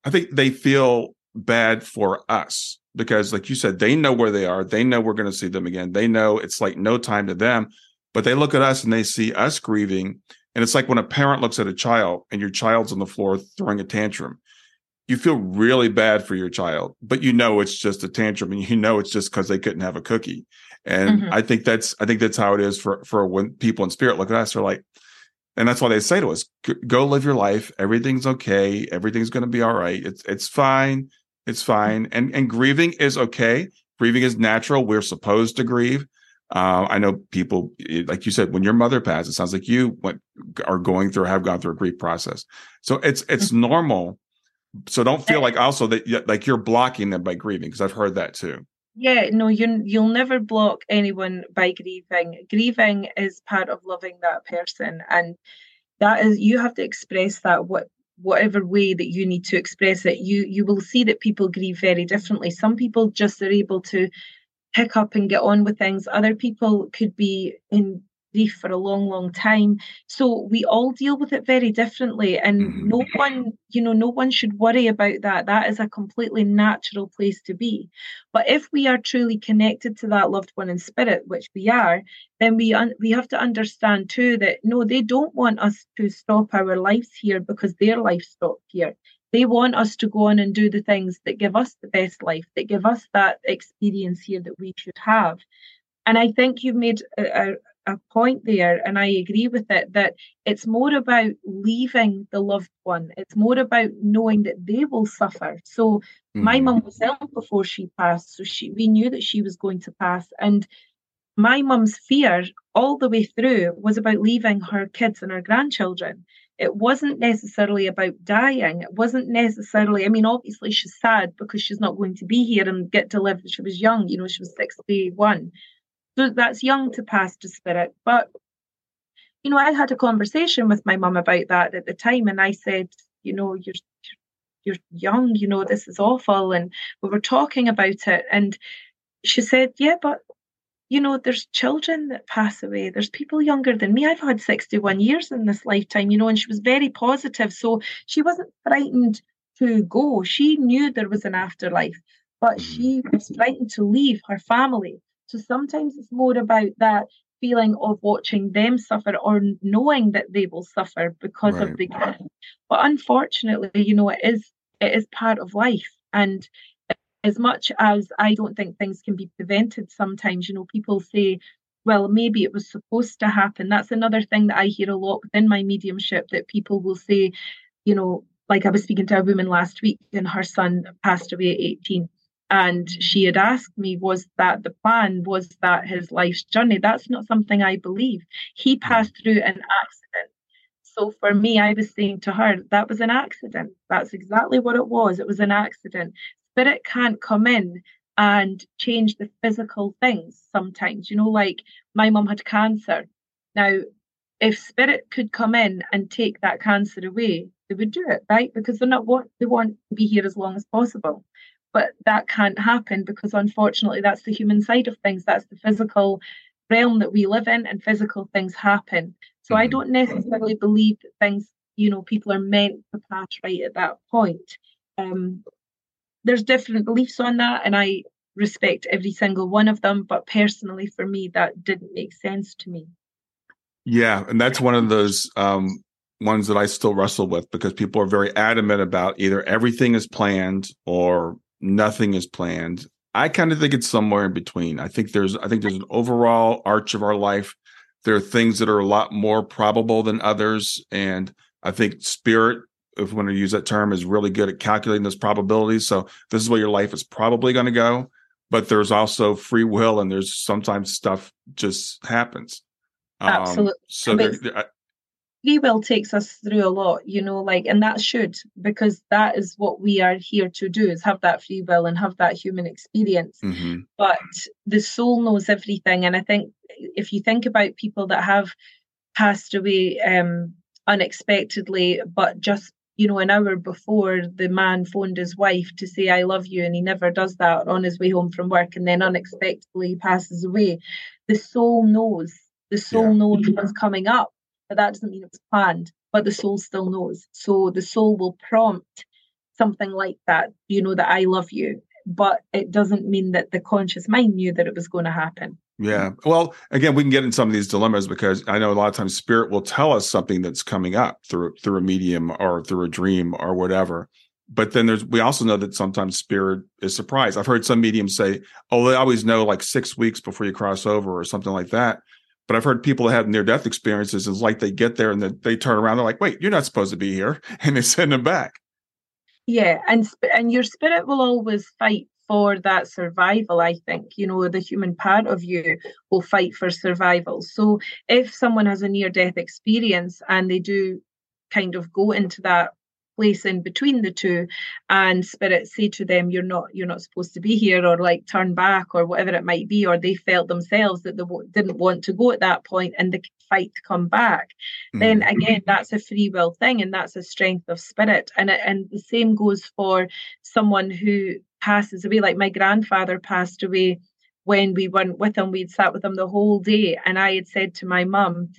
I think they feel bad for us because, like you said, they know where they are. They know we're going to see them again. They know it's like no time to them, but they look at us and they see us grieving. And it's like when a parent looks at a child and your child's on the floor throwing a tantrum. You feel really bad for your child, but you know it's just a tantrum and you know it's just because they couldn't have a cookie. And mm-hmm. I think that's I think that's how it is for for when people in spirit look at us. They're like, and that's why they say to us, "Go live your life. Everything's okay. Everything's going to be all right. It's it's fine. It's fine." And and grieving is okay. Grieving is natural. We're supposed to grieve. Uh, I know people, like you said, when your mother passed, it sounds like you went are going through, have gone through a grief process. So it's it's mm-hmm. normal. So don't feel like also that like you're blocking them by grieving because I've heard that too. Yeah, no, you you'll never block anyone by grieving. Grieving is part of loving that person, and that is you have to express that what whatever way that you need to express it. You you will see that people grieve very differently. Some people just are able to pick up and get on with things. Other people could be in grief for a long, long time. So we all deal with it very differently. And mm-hmm. no one, you know, no one should worry about that. That is a completely natural place to be. But if we are truly connected to that loved one in spirit, which we are, then we un- we have to understand too that no, they don't want us to stop our lives here because their life stopped here. They want us to go on and do the things that give us the best life, that give us that experience here that we should have. And I think you've made a, a point there, and I agree with it, that it's more about leaving the loved one. It's more about knowing that they will suffer. So mm-hmm. my mum was ill before she passed, so she we knew that she was going to pass. And my mum's fear all the way through was about leaving her kids and her grandchildren. It wasn't necessarily about dying. It wasn't necessarily, I mean, obviously she's sad because she's not going to be here and get to live. She was young, you know, she was 61 so that's young to pass to spirit. But, you know, I had a conversation with my mum about that at the time, and I said, you know, you're you're young, you know, this is awful. And we were talking about it. And she said, Yeah, but you know, there's children that pass away. There's people younger than me. I've had 61 years in this lifetime, you know, and she was very positive. So she wasn't frightened to go. She knew there was an afterlife, but Mm-hmm. she was frightened to leave her family. So sometimes it's more about that feeling of watching them suffer or knowing that they will suffer because Right. of the gift. But unfortunately, you know, it is it is part of life. And as much as I don't think things can be prevented sometimes, you know, people say, well, maybe it was supposed to happen. That's another thing that I hear a lot within my mediumship that people will say, you know, like I was speaking to a woman last week and her son passed away at 18. And she had asked me, was that the plan? Was that his life's journey? That's not something I believe. He mm. passed through an accident. So for me, I was saying to her, that was an accident. That's exactly what it was. It was an accident. Spirit can't come in and change the physical things sometimes. You know, like my mum had cancer. Now, if spirit could come in and take that cancer away, they would do it, right? Because they're not what they want to be here as long as possible. But that can't happen because unfortunately that's the human side of things. That's the physical realm that we live in and physical things happen. So I Mhm. don't necessarily believe that things, you know, people are meant to pass right at that point. Um, there's different beliefs on that, and I respect every single one of them. But personally, for me, that didn't make sense to me. Yeah, and that's one of those um, ones that I still wrestle with because people are very adamant about either everything is planned or nothing is planned. I kind of think it's somewhere in between. I think there's I think there's an overall arch of our life. There are things that are a lot more probable than others, and I think spirit, if we want to use that term, is really good at calculating those probabilities. So this is where your life is probably going to go. But there's also free will, and there's sometimes stuff just happens. Um, Absolutely. So there, there- free will takes us through a lot, you know, like, and that should, because that is what we are here to do is have that free will and have that human experience. mhm. But the soul knows everything. And I think if you think about people that have passed away um, unexpectedly, but just, you know, an hour before the man phoned his wife to say, I love you, and he never does that on his way home from work, and then unexpectedly passes away, the soul knows. The soul Yeah. knows what's coming up but that doesn't mean it was planned but the soul still knows so the soul will prompt something like that you know that i love you but it doesn't mean that the conscious mind knew that it was going to happen Yeah. Well, again, we can get in some of these dilemmas because I know a lot of times spirit will tell us something that's coming up through through a medium or through a dream or whatever. But then there's we also know that sometimes spirit is surprised. I've heard some mediums say, "Oh, they always know like six weeks before you cross over" or something like that. But I've heard people that have near death experiences. It's like they get there and they turn around. They're like, "Wait, you're not supposed to be here," and they send them back. yeah and and your spirit will always fight for that survival i think you know the human part of you will fight for survival so if someone has a near death experience and they do kind of go into that place in between the two and spirits say to them you're not you're not supposed to be here or like turn back or whatever it might be or they felt themselves that they w- didn't want to go at that point and they fight to come back then Mhm. again that's a free will thing and that's a strength of spirit and it- and the same goes for someone who passes away like my grandfather passed away when we weren't with him we'd sat with him the whole day and i had said to my mum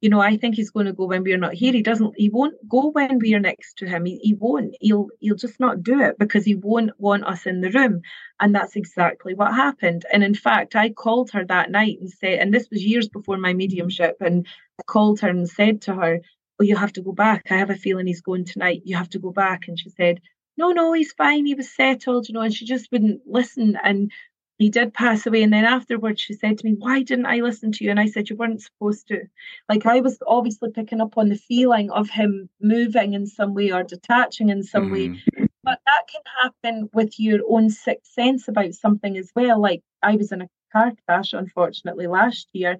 you know i think he's going to go when we're not here. He doesn't he won't go when we're next to him. He, he won't. He'll he'll just not do it because he won't want us in the room. And that's exactly what happened. And in fact i called her that night and said and this was years before my mediumship and i called her and said to her oh you have to go back. I have a feeling he's going tonight. You have to go back. And she said no no he's fine. He was settled you know and she just wouldn't listen. And he did pass away and then afterwards she said to me why didn't i listen to you? And i said you weren't supposed to. Like i was obviously picking up on the feeling of him moving in some way or detaching in some way. Mhm. but that can happen with your own sixth sense about something as well. Like i was in a car crash unfortunately last year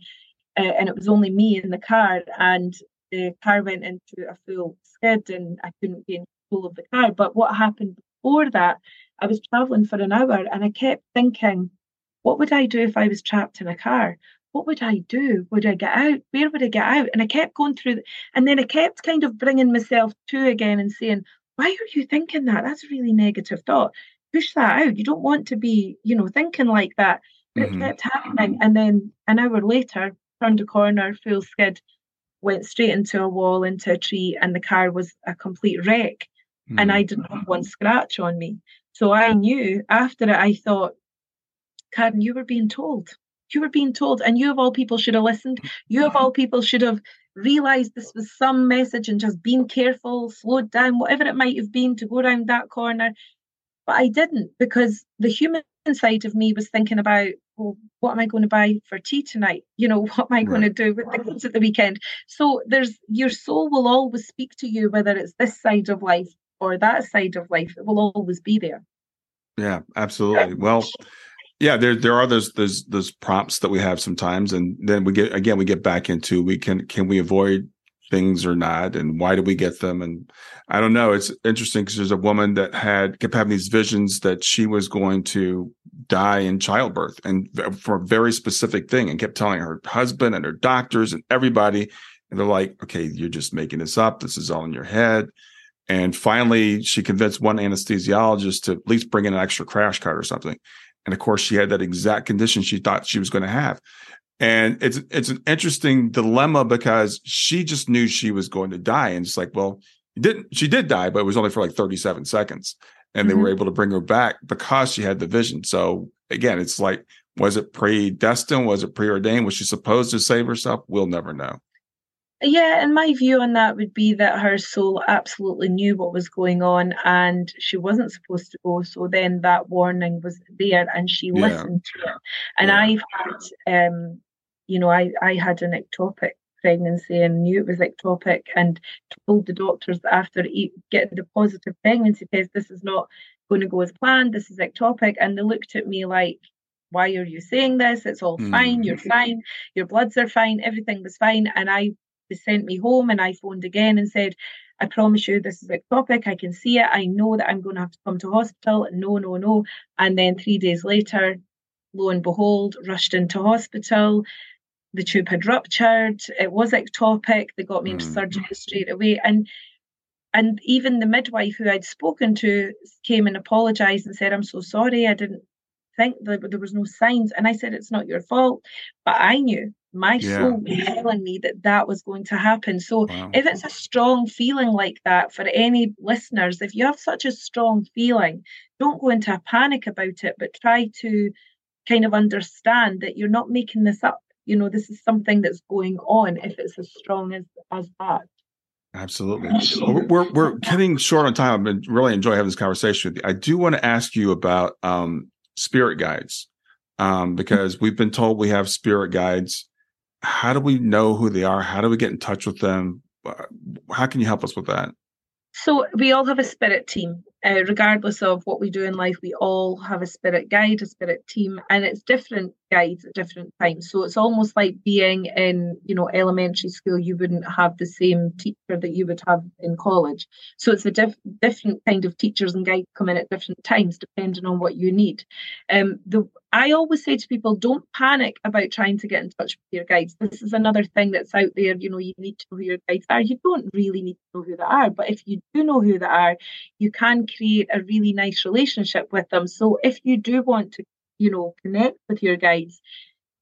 uh, and it was only me in the car and the car went into a full skid and i couldn't gain control of the car. But what happened before that i was traveling for an hour and i kept thinking what would i do if i was trapped in a car? What would i do? Would i get out? Where would i get out? And i kept going through th- and then i kept kind of bringing myself to again and saying why are you thinking that? That's a really negative thought. Push that out. You don't want to be you know thinking like that. But Mhm. it kept happening. And then an hour later turned a corner full skid went straight into a wall into a tree and the car was a complete wreck. Mm. and I didn't have one scratch on me. So I knew after it, I thought, Karen, you were being told. You were being told, and you of all people should have listened. You of all people should have realized this was some message and just been careful, slowed down, whatever it might have been to go around that corner. But I didn't because the human side of me was thinking about, well, what am I going to buy for tea tonight? You know, what am I going to do with the kids at the weekend? So there's your soul will always speak to you, whether it's this side of life or that side of life. It will always be there. Yeah, absolutely. Well, yeah, there there are those those those prompts that we have sometimes, and then we get again we get back into we can can we avoid things or not, and why do we get them? And I don't know. It's interesting because there's a woman that had kept having these visions that she was going to die in childbirth, and for a very specific thing, and kept telling her husband and her doctors and everybody, and they're like, "Okay, you're just making this up. This is all in your head." And finally, she convinced one anesthesiologist to at least bring in an extra crash cart or something. And of course, she had that exact condition she thought she was going to have. And it's it's an interesting dilemma because she just knew she was going to die, and it's like, well, didn't she did die, but it was only for like 37 seconds, and mm-hmm. they were mm-hmm. able to bring her back because she had the vision. So again, it's like, was it predestined? Was it preordained? Was she supposed to save herself? We'll never know. Yeah, and my view on that would be that her soul absolutely knew what was going on and she wasn't supposed to go. So then that warning was there and she yeah. listened to it. And yeah. I've had, um, you know, I, I had an ectopic pregnancy and knew it was ectopic and told the doctors that after getting the positive pregnancy test, this is not going to go as planned, this is ectopic. And they looked at me like, why are you saying this? It's all fine. You're fine. Your bloods are fine. Everything was fine. And I they sent me home and I phoned again and said, I promise you this is ectopic. I can see it. I know that I'm going to have to come to hospital. No, no, no. And then three days later, lo and behold, rushed into hospital. The tube had ruptured. It was ectopic. They got me into mm. surgery straight away. And and even the midwife who I'd spoken to came and apologized and said, I'm so sorry. I didn't think that there was no signs. And I said, it's not your fault. But I knew my yeah. soul was telling me that that was going to happen. So wow. if it's a strong feeling like that for any listeners, if you have such a strong feeling, don't go into a panic about it, but try to kind of understand that you're not making this up. You know, this is something that's going on if it's as strong as as that. Absolutely. We're we're getting short on time. I've been really enjoy having this conversation with you. I do want to ask you about um, spirit guides um, because we've been told we have spirit guides how do we know who they are? How do we get in touch with them? How can you help us with that? So we all have a spirit team, uh, regardless of what we do in life. We all have a spirit guide, a spirit team, and it's different guides at different times. So it's almost like being in, you know, elementary school. You wouldn't have the same teacher that you would have in college. So it's a diff- different kind of teachers and guides come in at different times, depending on what you need. Um, the I always say to people, don't panic about trying to get in touch with your guides. This is another thing that's out there. You know, you need to know who your guides are. You don't really need to know who they are, but if you do know who they are, you can create a really nice relationship with them. So if you do want to, you know, connect with your guides,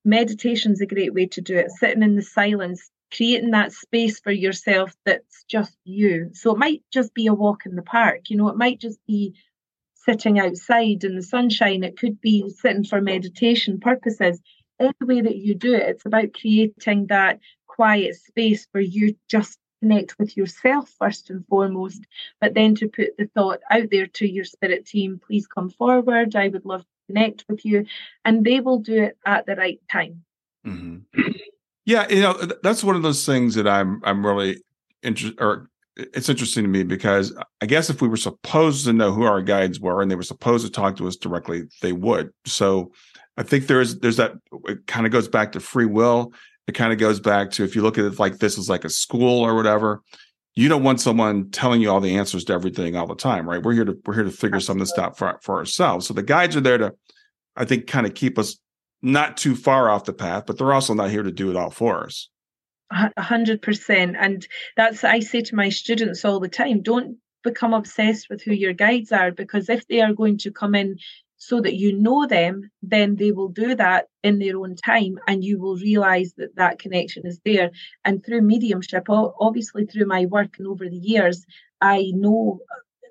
meditation is a great way to do it. Sitting in the silence, creating that space for yourself that's just you. So it might just be a walk in the park. You know, it might just be sitting outside in the sunshine. It could be sitting for meditation purposes. Any way that you do it, it's about creating that quiet space for you just connect with yourself first and foremost, but then to put the thought out there to your spirit team, please come forward. I would love to connect with you. And they will do it at the right time. Mm-hmm. Yeah, you know, that's one of those things that I'm I'm really interested or it's interesting to me because I guess if we were supposed to know who our guides were and they were supposed to talk to us directly, they would. So I think there's there's that it kind of goes back to free will. It kind of goes back to if you look at it like this is like a school or whatever, you don't want someone telling you all the answers to everything all the time, right? We're here to we're here to figure some of this stuff for, for ourselves. So the guides are there to, I think, kind of keep us not too far off the path, but they're also not here to do it all for us. A hundred percent. And that's, I say to my students all the time don't become obsessed with who your guides are because if they are going to come in so that you know them, then they will do that in their own time and you will realize that that connection is there. And through mediumship, obviously through my work and over the years, I know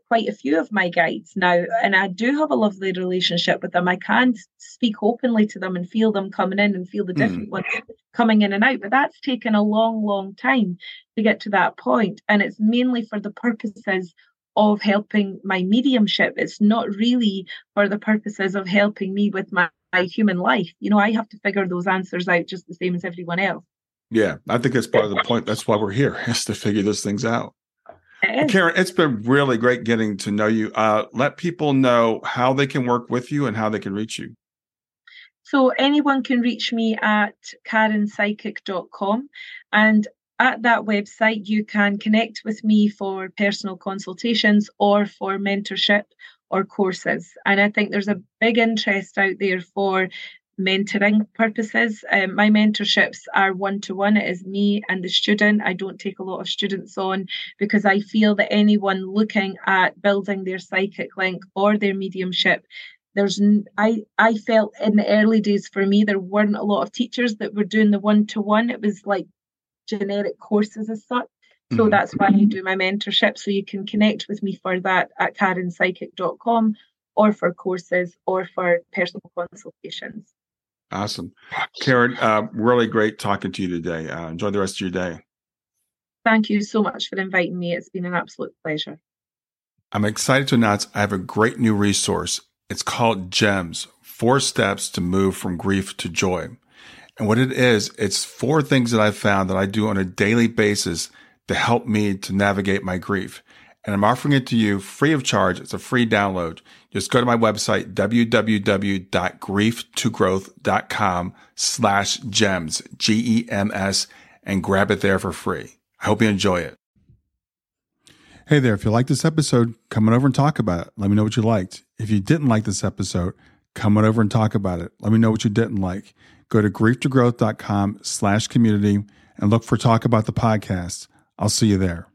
quite a few of my guides now, and I do have a lovely relationship with them. I can speak openly to them and feel them coming in and feel the hmm. different mm. ones coming in and out. But that's taken a long, long time to get to that point. And it's mainly for the purposes of helping my mediumship. It's not really for the purposes of helping me with my, my human life. You know, I have to figure those answers out just the same as everyone else. Yeah, I think that's part of the point. That's why we're here, is to figure those things out. Karen, it's been really great getting to know you. Uh, let people know how they can work with you and how they can reach you. So anyone can reach me at karenpsychic.com. And at that website, you can connect with me for personal consultations or for mentorship or courses. And I think there's a big interest out there for mentoring purposes. Um, my mentorships are one to one. It is me and the student. I don't take a lot of students on because I feel that anyone looking at building their psychic link or their mediumship, there's I I felt in the early days for me there weren't a lot of teachers that were doing the one to one. It was like generic courses as such. So mm-hmm. that's why I do my mentorship. So you can connect with me for that at karenpsychic.com or for courses or for personal consultations. Awesome. Karen, uh, really great talking to you today. Uh, enjoy the rest of your day. Thank you so much for inviting me. It's been an absolute pleasure. I'm excited to announce I have a great new resource. It's called GEMS Four Steps to Move from Grief to Joy. And what it is, it's four things that I've found that I do on a daily basis to help me to navigate my grief and I'm offering it to you free of charge. It's a free download. Just go to my website, www.grieftogrowth.com slash gems, G-E-M-S, and grab it there for free. I hope you enjoy it. Hey there, if you like this episode, come on over and talk about it. Let me know what you liked. If you didn't like this episode, come on over and talk about it. Let me know what you didn't like. Go to grieftogrowth.com slash community and look for Talk About the Podcast. I'll see you there.